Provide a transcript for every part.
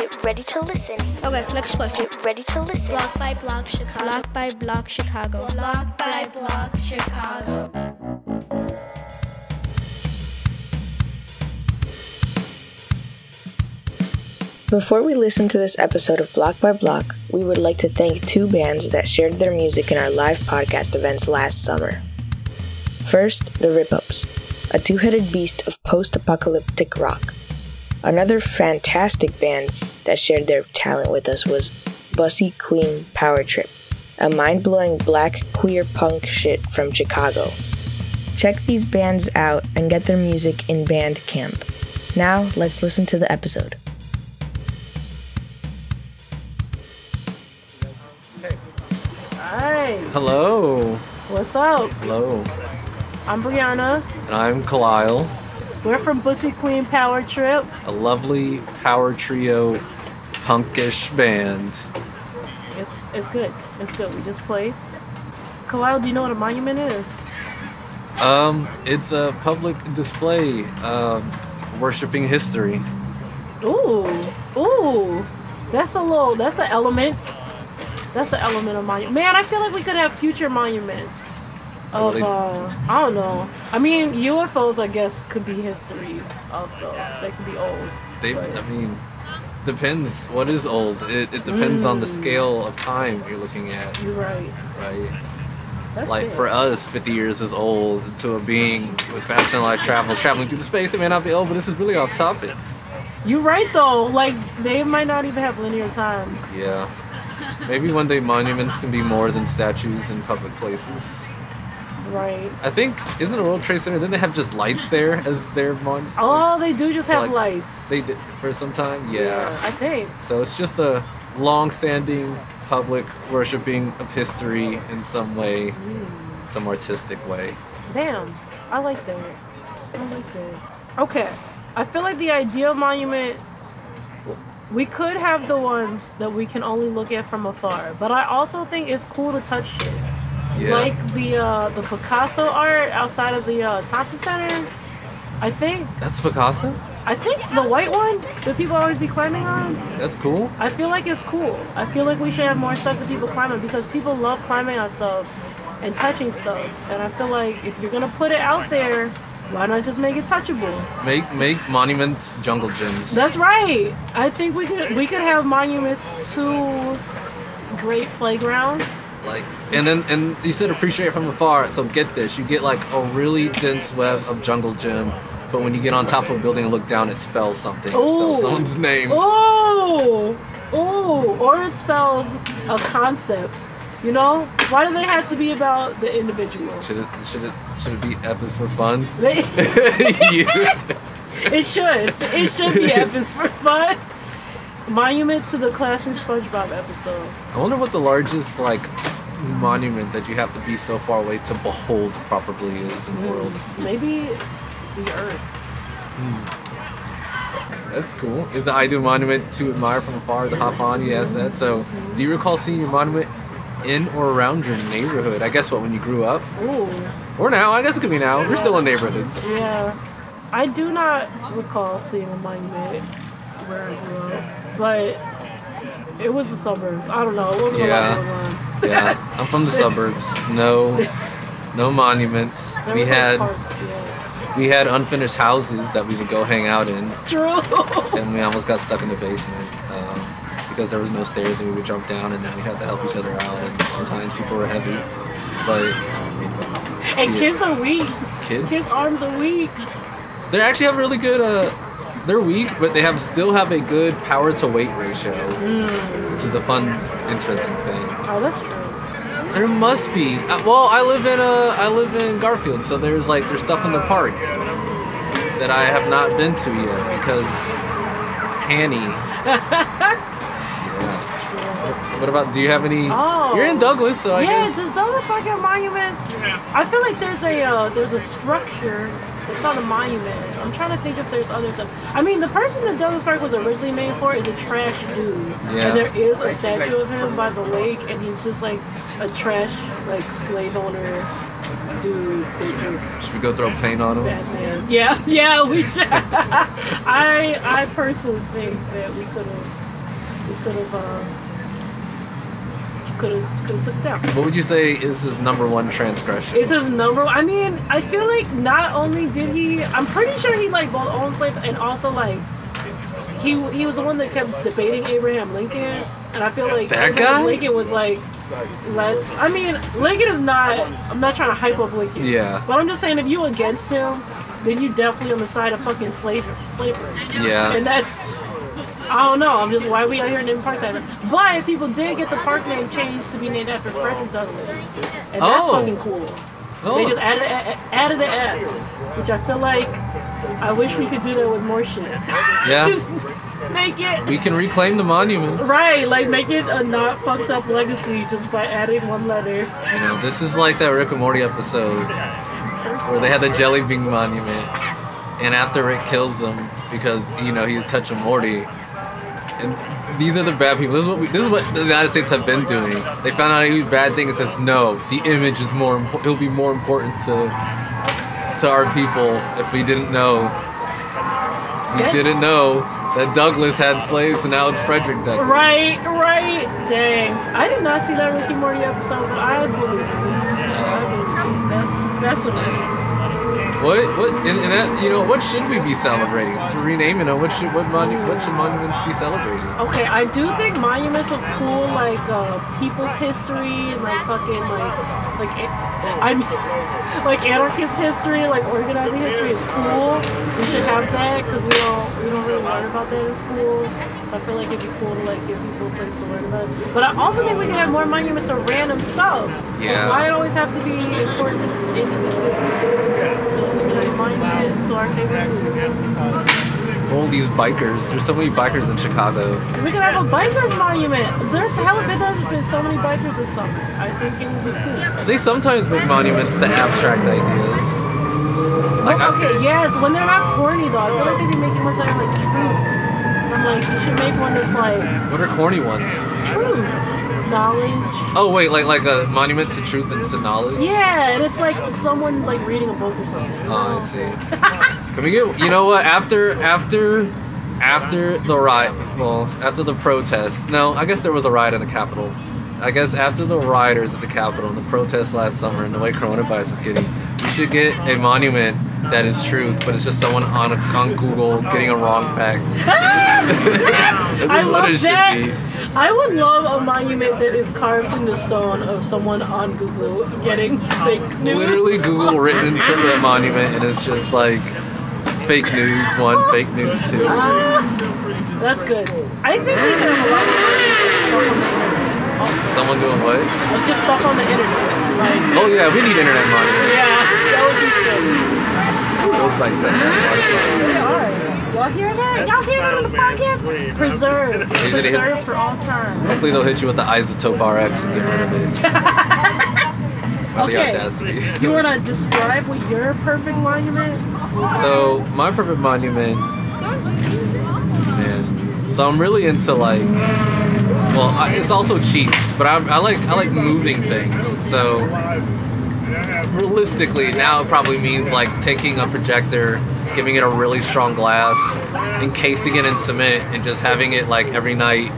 Get ready to listen. Okay, let's play. Get ready to listen. Block by Block Chicago. Block by Block Chicago. Block by Block Chicago. Before we listen to this episode of Block by Block, we would like to thank two bands that shared their music in our live podcast events last summer. First, the Rip Ups, a two headed beast of post apocalyptic rock. Another fantastic band that shared their talent with us was Bussy Queen Power Trip, a mind blowing black queer punk shit from Chicago. Check these bands out and get their music in Bandcamp. Now, let's listen to the episode. Hi, Hello. what's up? Hello. I'm Brianna. And I'm Kalile, We're from Bussy Queen Power Trip. a lovely power trio punkish band. It's it's good. It's good. We just played. Kalal, do you know what a monument is? Um, it's a public display um, worshiping history. Ooh, ooh, that's a little. That's an element. That's an element of monument. Man, I feel like we could have future monuments. Of uh, I don't know. I mean, UFOs, I guess, could be history. Also, they could be old. They, Right. I mean, depends. What is old? It, it depends on the Mm. scale of time you're looking at, You're right. right? That's like for us, 50 years is old. To a being with faster than light travel, traveling through the space, it may not be old, but this is really off topic. You're right though. Like they might not even have linear time. Yeah. Maybe one day monuments can be more than statues in public places. Right. I think isn't a World Trade Center? Didn't they have just lights there as their mon? Oh, they do just have Like, lights. They did for some time. Yeah. I think. So it's just a long-standing public worshiping of history in some way, mm. some artistic way. Damn. I like that. I like that. Okay. I feel like the ideal monument we could have the ones that we can only look at from afar, but I also think it's cool to touch shit. Yeah. Like the uh, the Picasso art outside of the uh, Thompson Center. I think That's Picasso. I think it's the white one that people always be climbing on. That's cool. I feel like it's cool. I feel like we should have more stuff that people climb on because people love climbing on stuff and touching stuff. And I feel like if you're gonna put it out there, why not just make it touchable? Make make monuments jungle gyms. That's right. I think we could we could have monuments to great playgrounds. Like and then and you said appreciate it from afar so get this you get like a really dense web of jungle gym but when you get on top of a building and look down it spells something it Ooh. spells someone's name Oh, oh, or it spells a concept. You know, why do they have to be about the individual? should it should it should it be f is for fun They, it should. It should be F is for fun. Monument to the classic SpongeBob episode. i wonder what the largest like monument that you have to be so far away to behold properly is in the hmm, world Maybe the Earth. Hmm. that's cool is the ideal monument to admire from afar to hop on yes that so do you recall seeing your monument in or around your neighborhood i guess what when you grew up Ooh, Or now, I guess it could be now. We're still in neighborhoods. yeah. I do not recall seeing a monument where I grew up, but it was the suburbs. I don't know. It wasn't Yeah. a lot. Yeah, I'm from the suburbs. No, no monuments. There We was, like, had parks, yeah. we had unfinished houses that we would go hang out in, True. and we almost got stuck in the basement um, because there was no stairs, and we would jump down, and then we had to help each other out. And sometimes people were heavy, but and Yeah. kids are weak. kids Kids' arms are weak. they actually have really good. Uh, they're weak, but they have still have a good power to weight ratio, which is a fun, interesting thing. Oh, that's true. There must be. Uh, well, I live in uh, I live in Garfield, so there's like there's stuff in the park that I have not been to yet because Hanny. yeah. What about? Do you have any? Oh. You're in Douglas, so I yeah, guess. does Douglas Park have monuments? I feel like there's a uh, there's a structure. It's not a monument. I'm trying to think if there's other stuff. I mean, the person that Douglas Park was originally named for is a trash dude, Yeah. and there is a statue of him by the lake, and he's just like a trash like slave owner dude that just Should we go throw paint on him? Batman. Yeah, yeah, we should. I I personally think that we could have we could have uh, could have could have took it down. What would you say is his number one transgression? Is his number? I mean, I feel like not only did he, I'm pretty sure he like both owned slaves and also like he he was the one that kept debating Abraham Lincoln, and I feel like That Abraham guy? Lincoln was like, let's. I mean, Lincoln is not. I'm not trying to hype up Lincoln. Yeah. But I'm just saying, if you against him, then you definitely on the side of fucking slavery. Slavery. Yeah. And that's. Oh, I don't know. I'm just why we out here naming parks after. But people did get the park name changed to be named after Frederick Douglass, and that's Oh. fucking cool. Oh. They just added a, added an S, which I feel like I wish we could do that with more shit. Yeah. just make it we can reclaim the monuments. right, like make it a not fucked up legacy just by adding one letter. You know, this is like that Rick and Morty episode where they had the jelly bean monument, and after Rick kills them because you know he's touching Morty, and these are the bad people. This is what we, this is what the United States have been doing. They found out was bad thing and says no, the image is more. Impo- it'll be more important to to our people if we didn't know. We Yes. didn't know that Douglas had slaves, and now it's Frederick Douglass. Right, right. Dang, I did not see that Rick and Morty episode, but I believe it. I believe it. That's that's is. What what and, and that you know what should we be celebrating? Since we're renaming them, what should what monu- what should monuments be celebrating? Okay, I do think monuments are cool, like uh, people's history, like fucking like like a- I mean, like anarchist history, like organizing history is cool. We should have that because we don't we don't really learn about that in school. So I feel like it'd be cool to like give people a place to learn about it. But I also think we can have more monuments to random stuff. Like, Yeah. why it always have to be important individual? We can have a monument to our favorite foods. All these bikers. There's so many bikers in Chicago. We could have a bikers monument. There's hella been there's been so many bikers this summer. I think it would be cool. They sometimes make monuments to abstract ideas. Like Oh, I- okay, yes, when they're not corny though, I feel like they'd be making ones that are like truth. I'm like, you should make one that's like what are corny ones? truth, knowledge. Oh wait, like like a monument to truth and to knowledge. Yeah, and it's like someone like reading a book or something. Oh, I see. Can we get? You know what? After after after the riot, well, after the protest. No, I guess there was a riot in the Capitol. I guess after the rioters at the Capitol and the protest last summer and the way coronavirus is getting, we should get a monument that is truth, but it's just someone on a, on Google getting a wrong fact. this I is what it that. should be. I would love a monument that is carved into stone of someone on Google getting fake news. Literally Google written into the monument, and it's just like fake news one, fake news two. Ah, that's good. I think we should have a lot of stuff on the internet. Someone doing what? Like, just stuff on the internet. Like, Oh yeah, we need internet monuments. yeah, that would be sick. Those bikes that. They are. Y'all hear that? Y'all hear that on the podcast? Preserve. Preserve for all time. Hopefully they'll hit you with the iZotope RX and get rid of it. The Okay. audacity. You want to describe what your perfect monument? So my perfect monument, man. So I'm really into like, well, I, it's also cheap, but I, I like I like moving things. So realistically, now it probably means like taking a projector, giving it a really strong glass, encasing it in cement, and just having it like every night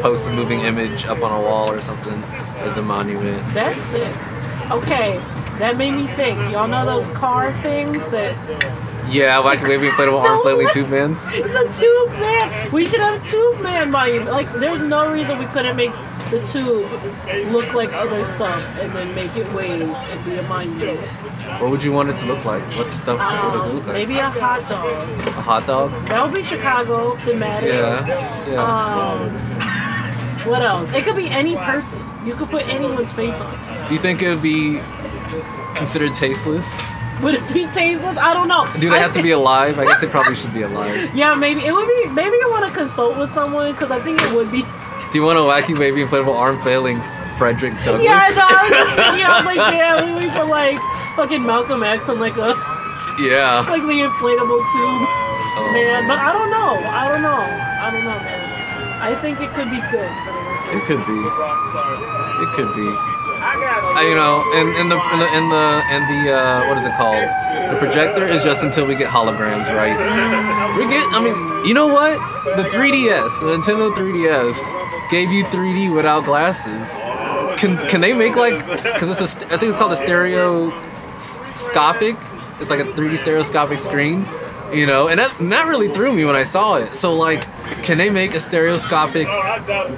post a moving image up on a wall or something as a monument. That's it. Okay, that made me think. Y'all know those car things that Yeah, like waving inflatable arm flailing tube bands. the tube man. We should have tube man monument. Like, there's no reason we couldn't make the tube look like other stuff and then make it wave and be a mind monument. What would you want it to look like? What stuff would it Um, look like? maybe a hot dog. A hot dog? That would be Chicago thematic. Yeah. Yeah. Um, what else? It could be any person. You could put anyone's face on. it. Do you think it would be considered tasteless? Would it be tasteless? I don't know. Do they have to be alive? I guess they probably should be alive. Yeah, maybe it would be. Maybe I want to consult with someone because I think it would be. Do you want a wacky wavy inflatable arm failing Frederick Douglass? Yeah, I know. I was just thinking. I was like, damn, we put like fucking Malcolm X on like a yeah. like the inflatable tube, Oh, man. But I don't know. I don't know. I don't know, man. I think it could be good It could be. It could be. uh, you know, and, and the and the and the and the uh, what is it called? The projector is just until we get holograms, right? We get. I mean, you know what? The 3DS, the Nintendo 3DS, gave you 3D without glasses. Can can they make like? Because it's a I think it's called a stereoscopic. It's like a 3D stereoscopic screen. You know, and that, and that really threw me when I saw it. So like, can they make a stereoscopic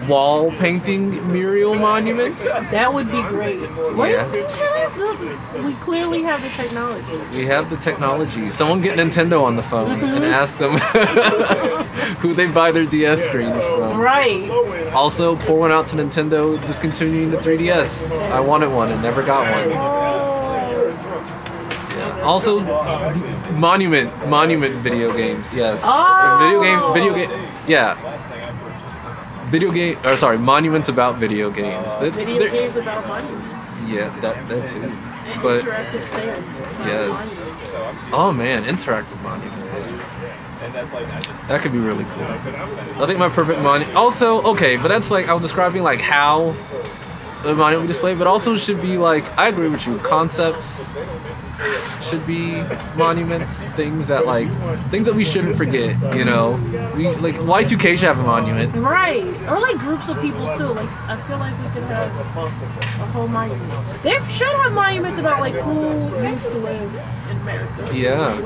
wall painting mural monument? That would be great. Yeah. We clearly have the technology. We have the technology. Someone get Nintendo on the phone and mm-hmm. ask them who they buy their DS screens from. Right. Also, pour one out to Nintendo discontinuing the 3DS. I wanted one and never got one. Also, Monument, Monument video games. Yes. Oh! Video game, video game. Yeah. Video game. Or sorry, monuments about video games. They- Video they're- games about monuments. Yeah, that that too. An But interactive stand. yes. Oh man, interactive monuments. That could be really cool. I think my perfect monument. Also, okay, but that's like I was describing like how the monument we display, but also should be like I agree with you. Concepts should be monuments, things that like things that we shouldn't forget. You know, we like Y2K should have a monument. Right. Or like groups of people too. Like I feel like we could have a whole monument. They should have monuments about like who used to live in America. Yeah.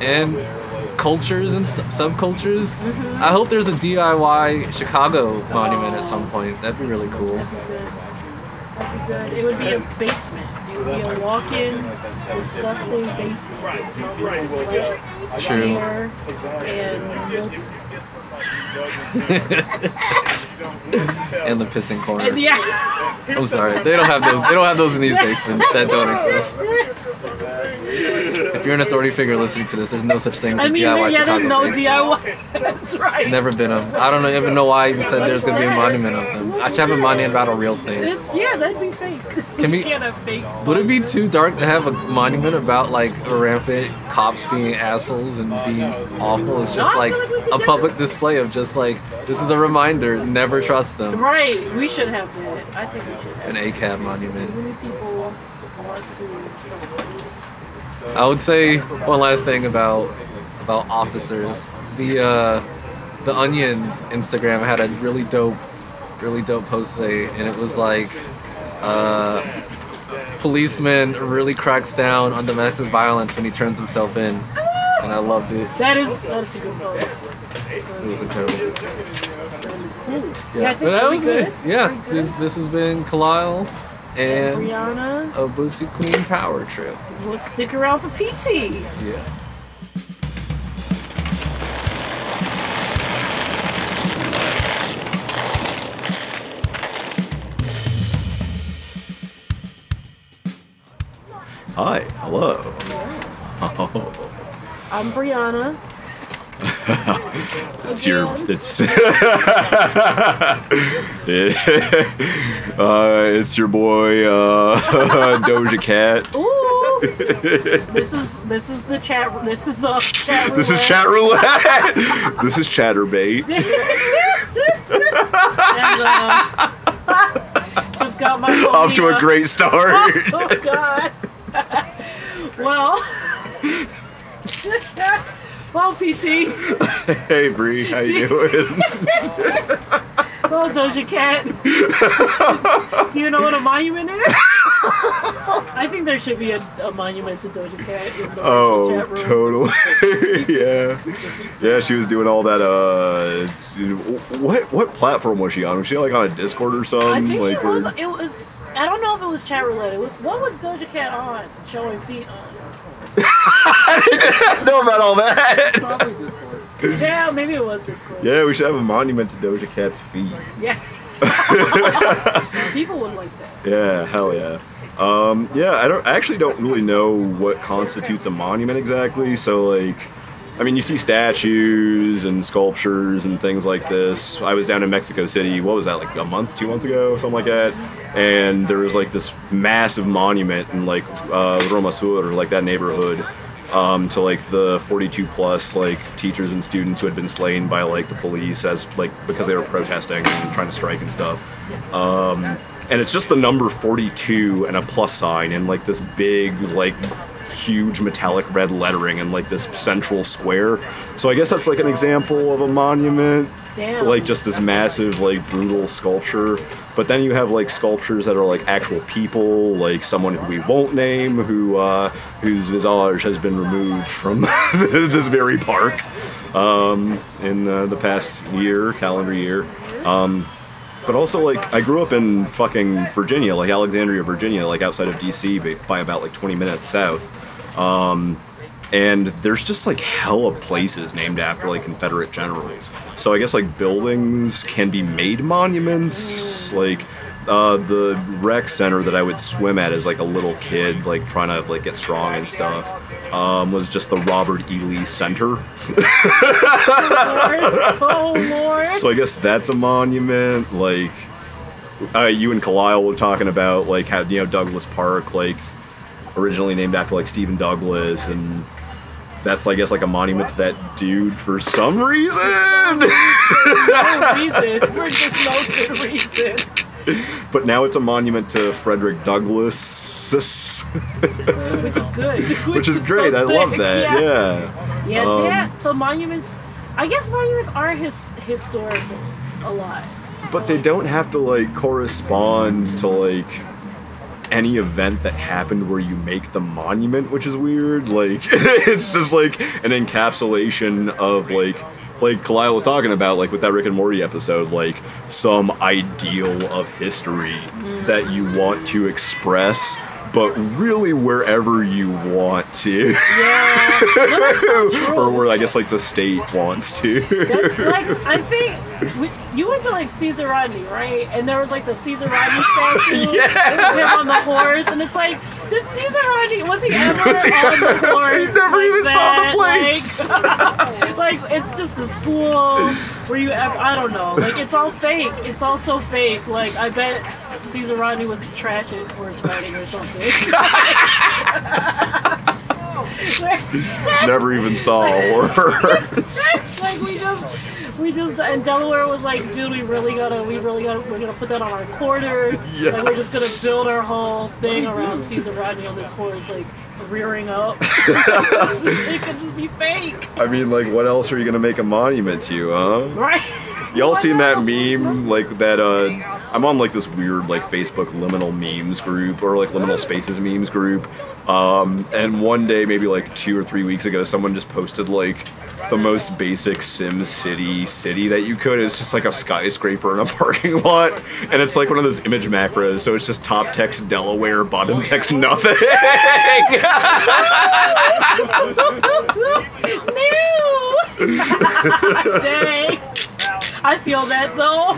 and cultures and st- subcultures. Mm-hmm. I hope there's a DIY Chicago monument at some point. That'd be really cool. That'd be good. That'd be good. It would be a basement. Be a walk-in, disgusting basement. It smells like sweat, True. hair, and milk. And the pissing corner. And yeah. I'm sorry, they don't have those. They don't have those in these basements. That don't exist. If you're an authority figure listening to this, there's no such thing as a I mean, DIY yeah, Chicago there's no. DIY. That's right. Never been them. I don't even know why I even said there's gonna be a monument of them. I should have a monument about a real thing. It's yeah, that'd be fake. Can we- can't have fake. Would it be too dark to have a monument about like rampant cops being assholes and being awful? It's just like feel like we could a public display of just like this is a reminder, never trust them. Right, we should have that. I think we should have An. ACAB Too monument. many people want to trust police. I would say one last thing about about officers. The uh, the Onion Instagram had a really dope, really dope post today, and it was like, uh, policeman really cracks down on domestic violence when he turns himself in, and I loved it. That is that's a good post. It was incredible. Cool. Yeah, Yeah, I think but that was it. Yeah, this this has been Kalile and Brianna, a Bussy Queen Power Trip. we'll stick around for PT. Yeah. Hi, hello. Oh, I'm Brianna. it's your, it's, uh, it's your boy, uh, Doja Cat. Ooh, this is this is the chat. This is uh chat. This is chat roulette. this is Chaturbate. And, uh, just got my phone Off to a great start. Oh God. well. Well, PT. hey Bree, how you doing? Well, Doja Cat. Do you know what a monument is? I think there should be a, a monument to Doja Cat in the Oh, chat room. totally. yeah, yeah. She was doing all that. Uh, what what platform was she on? Was she like on a Discord or something? I think like she was. where- It was. I don't know if it was chat roulette. It was. What was Doja Cat on? Showing feet on. I didn't know about all that. Yeah, maybe it was Discord. Yeah, we should have a monument to Doja Cat's feet. Yeah. People would like that. Yeah, hell yeah. Um, yeah, I don't I actually don't really know what constitutes a monument exactly. So like, I mean, you see statues and sculptures and things like this. I was down in Mexico City. What was that like a month, two months ago, something like that? And there was like this massive monument in like uh, Roma Sur, or like that neighborhood. Um, to like the 42 plus like teachers and students who had been slain by like the police as like because they were protesting and trying to strike and stuff. Um, and it's just the number 42 and a plus sign and like this big like huge metallic red lettering in like this central square. So I guess that's like an example of a monument. Damn. Like just this massive like brutal sculpture. But then you have like sculptures that are like actual people, like someone who we won't name, who uh, whose visage has been removed from this very park um, in uh, the past year, calendar year. Um, but also, like, I grew up in fucking Virginia, like Alexandria, Virginia, like outside of DC by, about like 20 minutes south. Um, and there's just like hella places named after like Confederate generals. So I guess like buildings can be made monuments. Like uh, the rec center that I would swim at as like a little kid, like trying to like get strong and stuff, um, was just the Robert E. Lee Center. Lord. Oh Lord. So I guess that's a monument. Like, uh, you and Kalile were talking about like how you know Douglas Park, like originally named after like Stephen Douglas, and that's I guess like a monument to that dude for some reason. no reason. For just no good reason. but now it's a monument to Frederick Douglass, Which is good. which is so great. I love that. Yeah. Yeah. Yeah, Um, yeah. So monuments, I guess monuments are his, historical a lot. but they don't have to like correspond to like any event that happened where you make the monument which is weird like it's just like an encapsulation of like like Kalile was talking about like with that Rick and Morty episode like some ideal of history mm-hmm. that you want to express but really wherever you want to Yeah. No, that's so true. or where I guess like the state wants to That's like I think we, you went to like Caesar Rodney, right? And there was like the Caesar Rodney statue. Yeah. With him on the horse, and it's like, did Caesar Rodney was he ever Was he on the horse? He never like even saw the place. Like, like, it's just a school where you ever, I don't know. Like it's all fake. It's all so fake. Like I bet Caesar Rodney was trash at horse riding or something. never even saw a horse like we just we just and Delaware was like, dude, we really gotta we really gotta we're gonna put that on our quarter. Like we're just gonna build our whole thing around Caesar Rodney on this horse, like rearing up. it could just be fake. I mean, like, what else are you gonna make a monument to, huh? Right? Y'all seen that meme? Like that, uh, I'm on like this weird like Facebook liminal memes group or like liminal spaces memes group. Um, and one day, maybe like two or three weeks ago, someone just posted like the most basic Sim City city that you could. It's just like a skyscraper in a parking lot, and it's like one of those image macros. So it's just top text Delaware, bottom text nothing. no. Dang. I feel that though.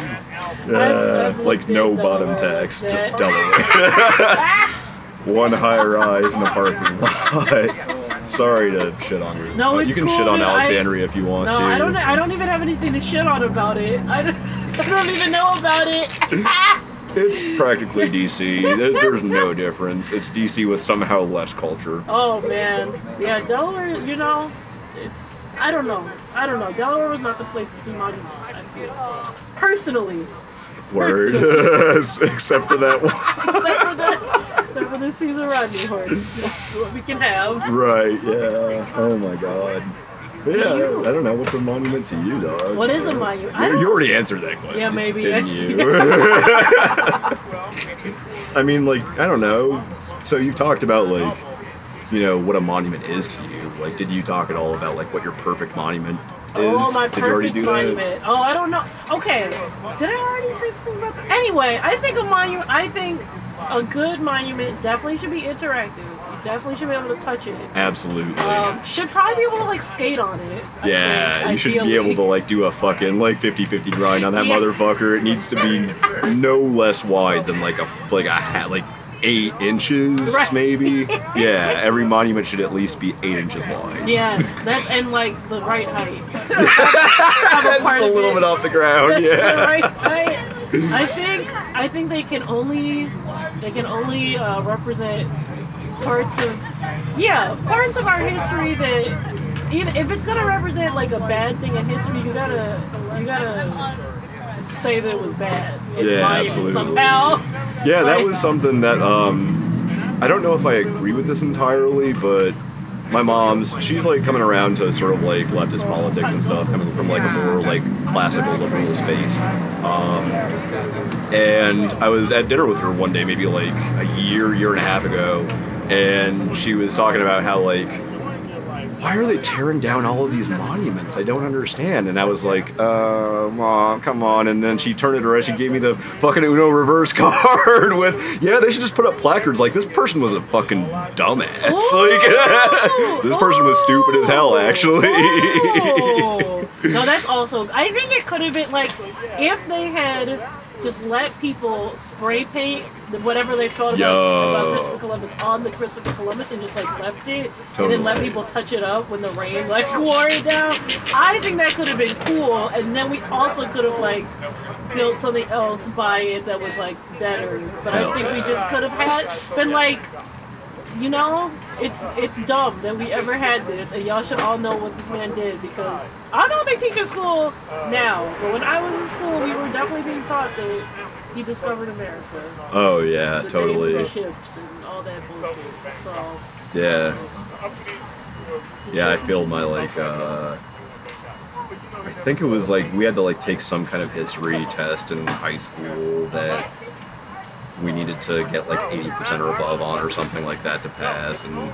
I've like no bottom tax, just Delaware. One high rise in the parking lot. Sorry to shit on you. No, uh, but it's you can cool, shit on man. I- Alexandria if you want No, to. I don't. I don't even have anything to shit on about it. I don't, I don't even know about it. It's practically DC. There's no difference. It's DC with somehow less culture. Oh man, yeah, Delaware. You know, it's. I don't know. I don't know. Delaware was not the place to see monuments. I feel personally, Word. Except for that one. except for the except for the Caesar Rodney horse. That's what we can have. Right, yeah. Oh my god. Yeah, you? I don't know. What's a monument to you, dog? What is a monument? You, you already answered that question. Yeah, maybe. Didn't you? I mean, like, I don't know. So you've talked about, like, you know, what a monument is to you. Like, did you talk at all about, like, what your perfect monument oh, is? Oh, my did perfect do that? monument. Oh, I don't know. Okay, did I already say something about that? Anyway, I think a monument. I think a good monument definitely should be interactive. Definitely should be able to touch it. Absolutely. Um, should probably be able to like skate on it. I yeah, think, you should be able to like do a fucking like 50-50 grind on that Yeah. motherfucker. It needs to be no less wide than like a like a hat like eight inches Right. maybe. Yeah, every monument should at least be eight inches wide. Yes, that's and like the right height. that's a a little it. bit off the ground. That's the Yeah. right height. I think I think they can only they can only uh, represent parts of yeah parts of our history that either if it's gonna represent like a bad thing in history you gotta you gotta say that it was bad. Yeah, absolutely. Somehow. Yeah, that was something that um, I don't know if I agree with this entirely, but my mom's she's like coming around to sort of like leftist politics and stuff, coming from like a more like classical liberal space. Um, and I was at dinner with her one day, maybe like a year, year and a half ago, and she was talking about how like why are they tearing down all of these monuments? I don't understand. And I was like, uh, mom, come on. And then she turned it around. She gave me the fucking Uno reverse card with, yeah, they should just put up placards like this person was a fucking dumbass. Like, this person was stupid as hell, actually. Oh. no, that's also. I think it could have been like if they had just let people spray paint the- whatever they felt about, about Christopher Columbus on the Christopher Columbus and just like left it, and then let people touch it up when the rain like wore it down. I think that could have been cool, and then we also could have like built something else by it that was like better. But I think we just could have had been like you know, it's it's dumb that we ever had this, and y'all should all know what this man did because I don't know they teach in school now, but when I was in school, we were definitely being taught that he discovered America. oh, yeah, the names of totally. ships and all that bullshit. So Yeah. Yeah, I feel my like uh I think it was like we had to like take some kind of history test in high school that we needed to get like 80% or above on or something like that to pass and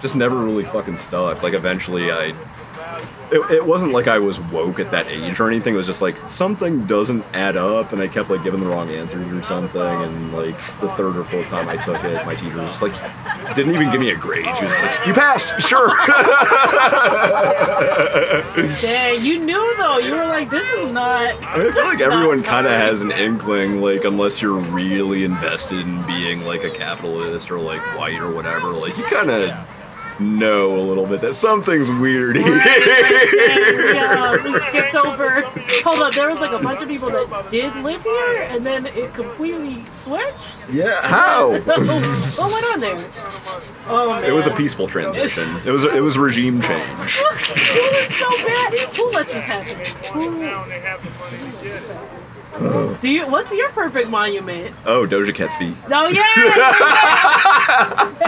just never really fucking stuck. Like eventually I it, it wasn't like I was woke at that age or anything. It was just like something doesn't add up, and I kept like giving the wrong answers or something. And like the third or fourth time I took it, my teacher was just like, didn't even give me a grade. She was like, "You passed, sure." dang, you knew though. You were like, this is not. I mean, I feel like everyone kind of has an inkling, like unless you're really invested in being like a capitalist or like white or whatever, like you kind of know a little bit that something's weird here. And, yeah, we skipped over. Hold up, there was like a bunch of people that did live here, and then it completely switched. yeah, how? what went on there? Oh man, It was a peaceful transition. It was it was regime change. it was so bad. Who let this happen? Who? Do you? What's your perfect monument? Oh, Doja Cat's feet. Oh yeah.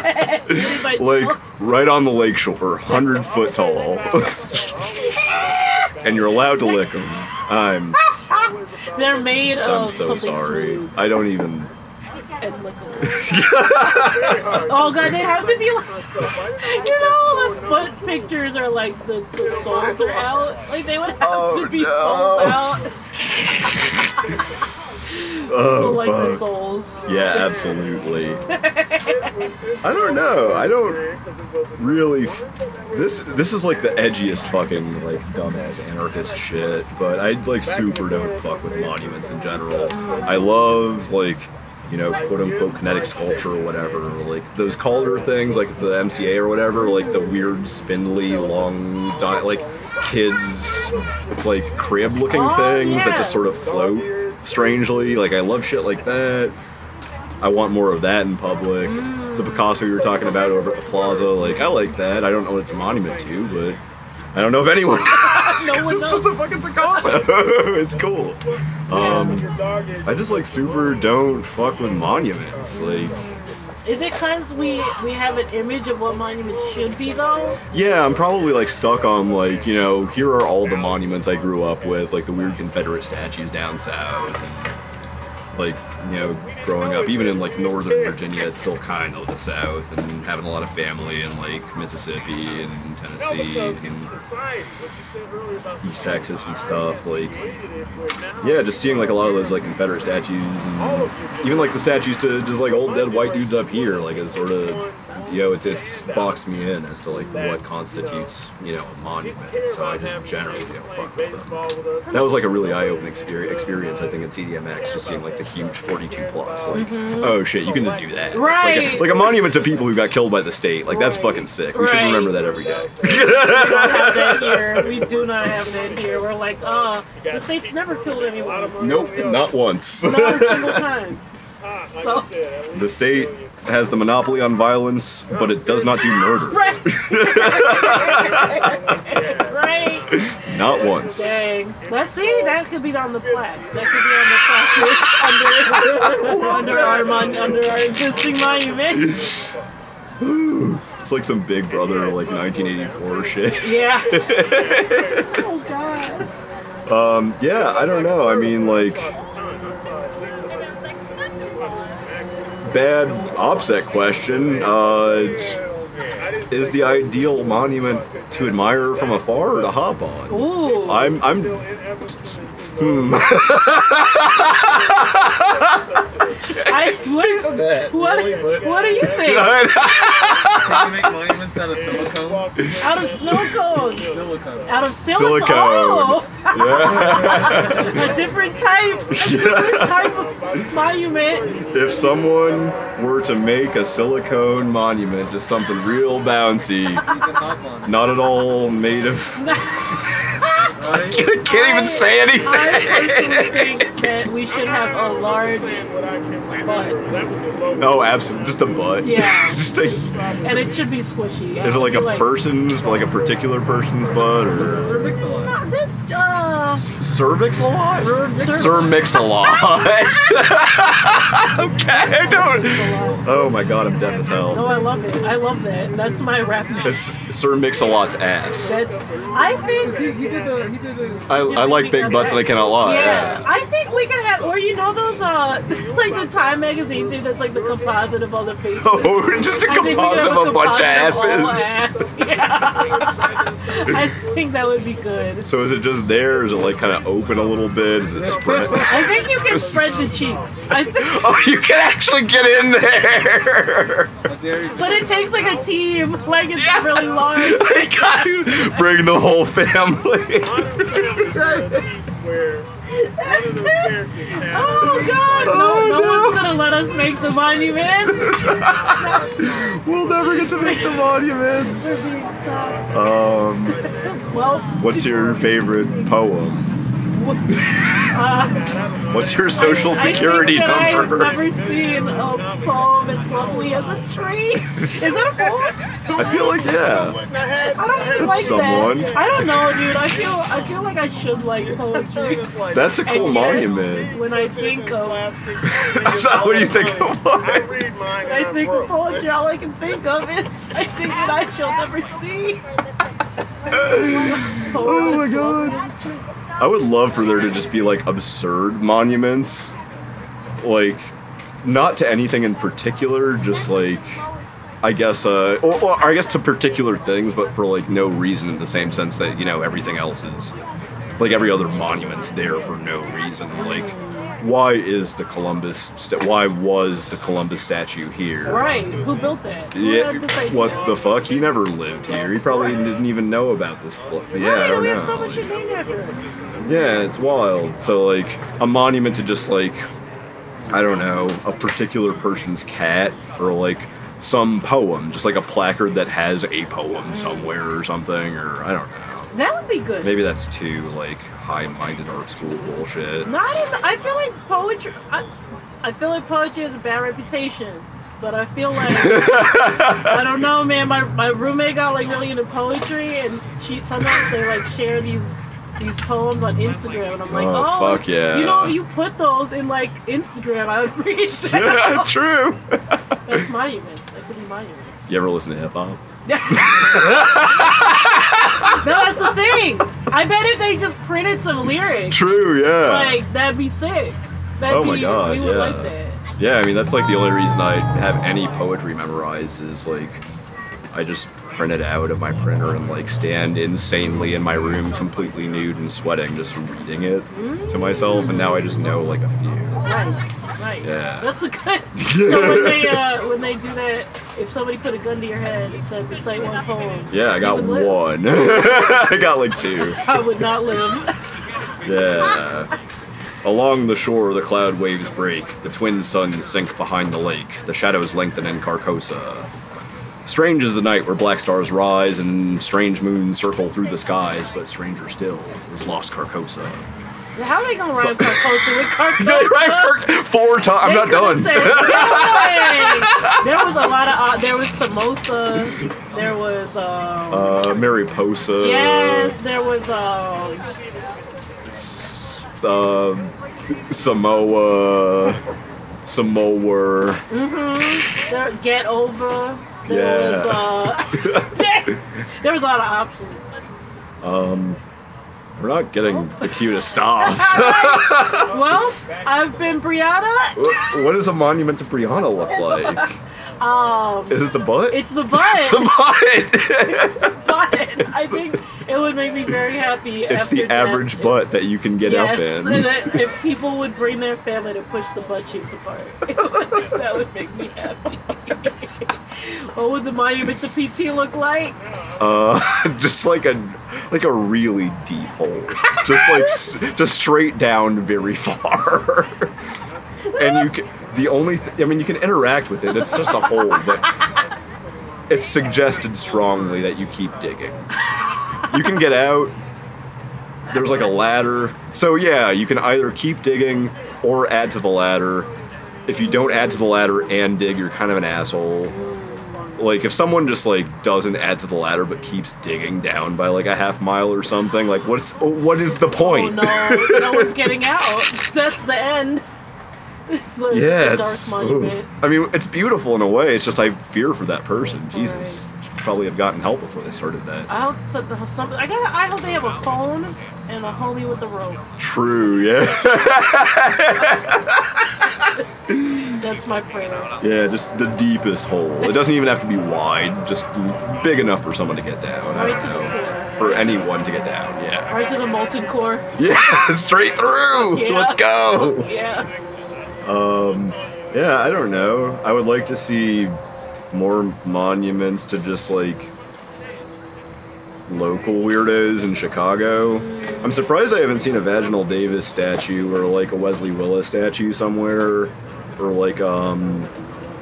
Like right on the lakeshore, hundred foot tall, and you're allowed to lick them. I'm they're made I'm of so something sorry. smooth I don't even. oh god, they have to be like, you know, the foot pictures are like the, the soles are out. Like they would have Oh, to be no. soles out. Oh, like the fuck. souls. Yeah, absolutely. I don't know. I don't really. f- This this is like the edgiest fucking like dumbass anarchist shit, but I like super don't fuck with monuments in general. I love like you know quote unquote kinetic sculpture or whatever, or, like those Calder things like the MCA or whatever, like the weird spindly long di- like kids like crib looking Oh, things that just sort of float strangely. Like I love shit like that. I want more of that in public. The mm. Picasso you were talking about over at the plaza, like I like that. I don't know what it's a monument to, but I don't know if anyone does, No 'cause one it's knows. such a fucking Picasso. it's cool. Um, I just like super don't fuck with monuments. Like, Is it because we we have an image of what monuments should be though? yeah, I'm probably like stuck on like you know here are all the monuments I grew up with, like the weird Confederate statues down south. Like you know, growing up, even in like Northern Virginia, it's still kind of the South, and having a lot of family in like Mississippi and Tennessee and East Texas and stuff. Like, yeah, just seeing like a lot of those like Confederate statues, and even like the statues to just like old dead white dudes up here, like it's sort of, you know, it's it's boxed me in as to like what constitutes you know a monument. So I just generally don't fuck with them. That was like a really eye-opening experience, I think, at CDMX, just seeing like the huge 42 plus. Like, oh shit, you can just do that. It's like, Right. a, like a monument to people who got killed by the state. Like that's fucking sick. We should remember that every day. We don't have that here. We do not have that here. We're like, uh, the state's never killed anyone. nope, not once. Not a single time. So the state has the monopoly on violence, but it does not do murder. right, right. Not once. Dang. Let's see. That could be on the plaque. That could be on the plaque under, under our mon- under our existing monument. It's like some Big Brother like 1984 shit. Yeah. oh God. Um, yeah, I don't know. I mean, like, bad offset question. Uh, is the ideal monument to admire from afar or to hop on? Ooh. I'm, I'm. Hmm. I, what, what, what do you think? Can you make monuments out of silicone? Out of snow cones. Silicone. Out of silicone. Silicone. Oh, yeah. A different type. A different type of monument. if someone were to make a silicone monument, just something real bouncy, You can hop on. not at all made of. Right? Can't even say anything. I personally think that we should have a large butt. No, absolutely, just a butt. Yeah. just a. And it should be squishy. Is it like a Like- person's, like a particular person's butt, or For Mix-a-Lot. Not This, uh, cervix a lot? Sir- Sir Mix a lot. okay, I don't. Oh my god, I'm deaf as hell. No. I love it. I love that. That's my rap name. It's Sir Mix a lot's ass. That's. I think. He, he did the. He did the. I, I like big butts and I cannot lie. Yeah, I think we can have, or you know those, uh, like the Time magazine thing that's like the composite of all the faces. Oh, just a composite of have a bunch of asses. ass. Yeah. I think that would be good. So is it just there? Is it like kind of open a little bit? Is it spread? I think you can spread the cheeks. I think, Oh, you can actually get in there. How dare you? but it takes like a team. Like it's really large. Bring the whole family. Oh God! No, no, one's gonna let us make the monuments. we'll never get to make the monuments. We're being stopped. Um, Well, what's your favorite poem? uh, What's your social security I think that number? I've never seen a poem as lovely as a tree. Is it a poem? I feel like yeah. I don't really like someone. that. I don't know, dude. I feel I feel like I should like poetry. That's a cool And yet, monument. When I think of That's not what do you think of I read mine? I think of poetry, all I can think of is I think that I shall never see. Oh my god. I would love for there to just be like absurd monuments. Like not to anything in particular, just like I guess uh or, or I guess to particular things, but for like no reason in the same sense that, you know, everything else is like every other monument's there for no reason. Like why is the Columbus why was the Columbus statue here? Right? Who built that? Who Yeah, had this idea? what the fuck? He never lived here. He probably didn't even know about this place. Yeah, I don't we know. have so much named after it. Yeah, it's wild. So like a monument to just like I don't know, a particular person's cat or like some poem, just like a placard that has a poem mm-hmm. somewhere or something or I don't know. That would be good. Maybe that's too like high-minded art school bullshit. Not in. I feel like poetry. I, I feel like poetry has a bad reputation, but I feel like I don't know, man. My my roommate got like really into poetry, and she sometimes they like share these these poems on Instagram, and I'm like, Oh, oh, fuck yeah. You know, if you put those in like Instagram, I would read Yeah, true. That's monuments. That could be monuments. You ever listen to hip hop? No, that's the thing. I bet if they just printed some lyrics, True, yeah. like that'd be sick. That'd Oh my be, God, we would yeah. like that. Yeah, I mean that's like the only reason I have any poetry memorized is like I just print it out of my printer and like stand insanely in my room completely nude and sweating just reading it to myself and now I just know like a few. Nice, nice. Yeah. That's a good. so when they uh, when they do that, if somebody put a gun to your head and said recite one poem, Yeah, I got one. I got like two. I would not live. Yeah. Along the shore, the cloud waves break. The twin suns sink behind the lake. The shadows lengthen in Carcosa. Strange is the night where black stars rise and strange moons circle through the skies, but stranger still is lost Carcosa. How are they gonna rhyme Carcosa with Carcosa? They rhyme Kirk four times. I'm not done. "Get! There was a lot of. Uh, there was samosa. There was. Um, uh, Mariposa. yes. There was. Um, S- uh, Samoa. Samoa. there, get over. There Yeah. was. Uh, there, there was a lot of options. Um, we're not getting the cue to stop. Well, I've been Brianna. what does a monument to Brianna look like? Um, Is it the butt? it's the butt. It's the butt. It's the butt. I think it would make me very happy. it's the average if- butt that you can get Yes, up in. that if people would bring their family to push the butt cheeks apart, that would make me happy. what would the monument to PT look like? Uh, just like a like a really deep hole, just like just straight down very far. and you can the only th- I mean you can interact with it. It's just a hole, but it's suggested strongly that you keep digging. You can get out. There's like a ladder. So yeah, you can either keep digging or add to the ladder. If you don't add to the ladder and dig, you're kind of an asshole like if someone just like doesn't add to the ladder but keeps digging down by like a half mile or something like what's oh, what is the point? Oh no, no one's getting out. That's the end. It's like yeah a dark it's monument. i mean it's beautiful in a way it's just i fear for that person jesus should probably have gotten help before they started that I hope some, some, I got. I hope they have a phone and a homie with a rope. true yeah That's my prayer. yeah just the deepest hole it doesn't even have to be wide just big enough for someone to get down Right to the core. for anyone to get down yeah Right to the molten core. yeah straight through Yeah. let's go Yeah. Um, yeah, I don't know. I would like to see more monuments to just like local weirdos in Chicago. I'm surprised I haven't seen a Vaginal Davis statue or like a Wesley Willis statue somewhere, or like um,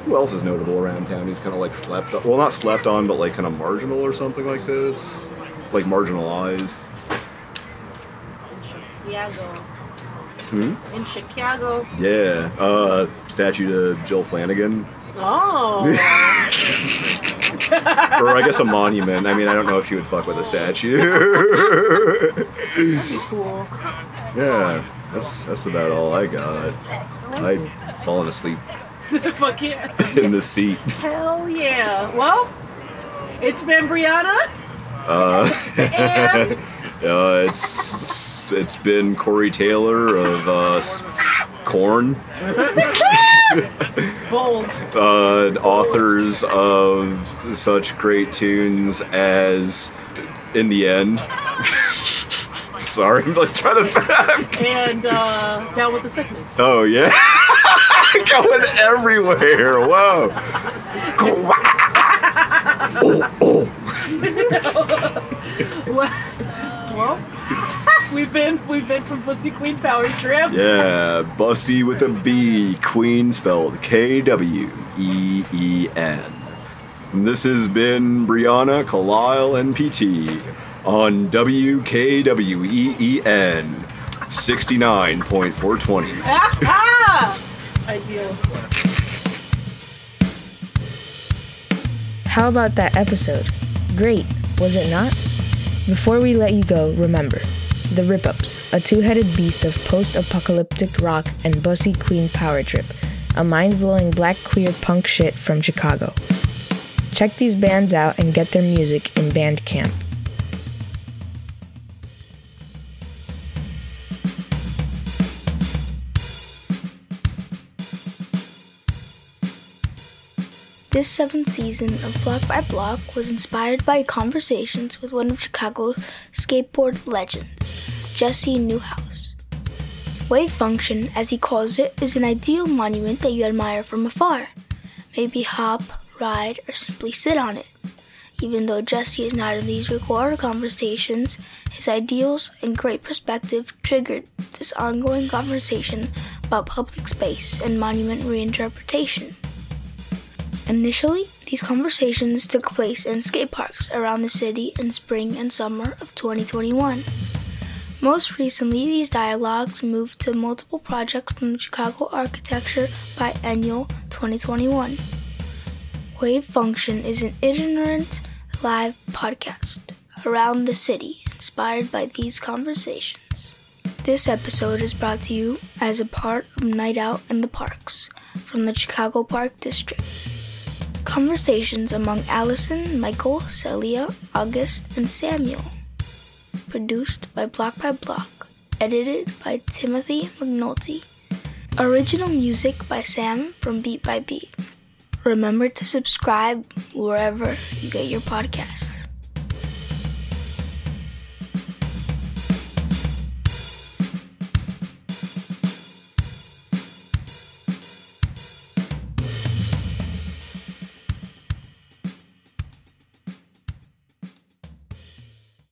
who else is notable around town? Who's kind of like slept on? Well, not slept on, but like kind of marginal or something like this, like marginalized. yeah Chicago. Hmm? In Chicago. Yeah, uh, statue to Jill Flanagan. Oh. or I guess a monument. I mean, I don't know if she would fuck with a statue. That'd be cool. yeah, that's that's about all I got. I'd fallen asleep Fuck yeah. in the seat. Hell yeah. Well, it's been Brianna. Uh, And uh, it's it's been Corey Taylor of uh, Korn, bold. uh, authors of such great tunes as "In the End." Sorry, I'm like trying to. And uh, down with the sickness. Oh yeah, going everywhere. Whoa. well, we've been we've been from Bussy Queen Power Trip. Yeah, Bussy with a B, Queen spelled K W E E N. And This has been Brianna, Kalile, and PT on WKWEEN 69.420. Ah! Ideal. How about that episode? Great, was it not? Before we let you go, remember The Rip Ups, a two headed beast of post apocalyptic rock and bussy queen power trip, a mind blowing black queer punk shit from Chicago. Check these bands out and get their music in Bandcamp. This seventh season of Block by Block was inspired by conversations with one of Chicago's skateboard legends, Jesse Newhouse. Wave function, as he calls it, is an ideal monument that you admire from afar. Maybe hop, ride, or simply sit on it. Even though Jesse is not in these recorded conversations, his ideals and great perspective triggered this ongoing conversation about public space and monument reinterpretation. Initially, these conversations took place in skate parks around the city in spring and summer of 2021. Most recently, these dialogues moved to multiple projects from Chicago Architecture Biennial 2021. Wave Function is an itinerant live podcast around the city inspired by these conversations. This episode is brought to you as a part of Night Out in the Parks from the Chicago Park District. Conversations among Allison, Michael, Celia, August, and Samuel. Produced by Block by Block. Edited by Timothy McNulty. Original music by Sam from Beat by Beat. Remember to subscribe wherever you get your podcasts.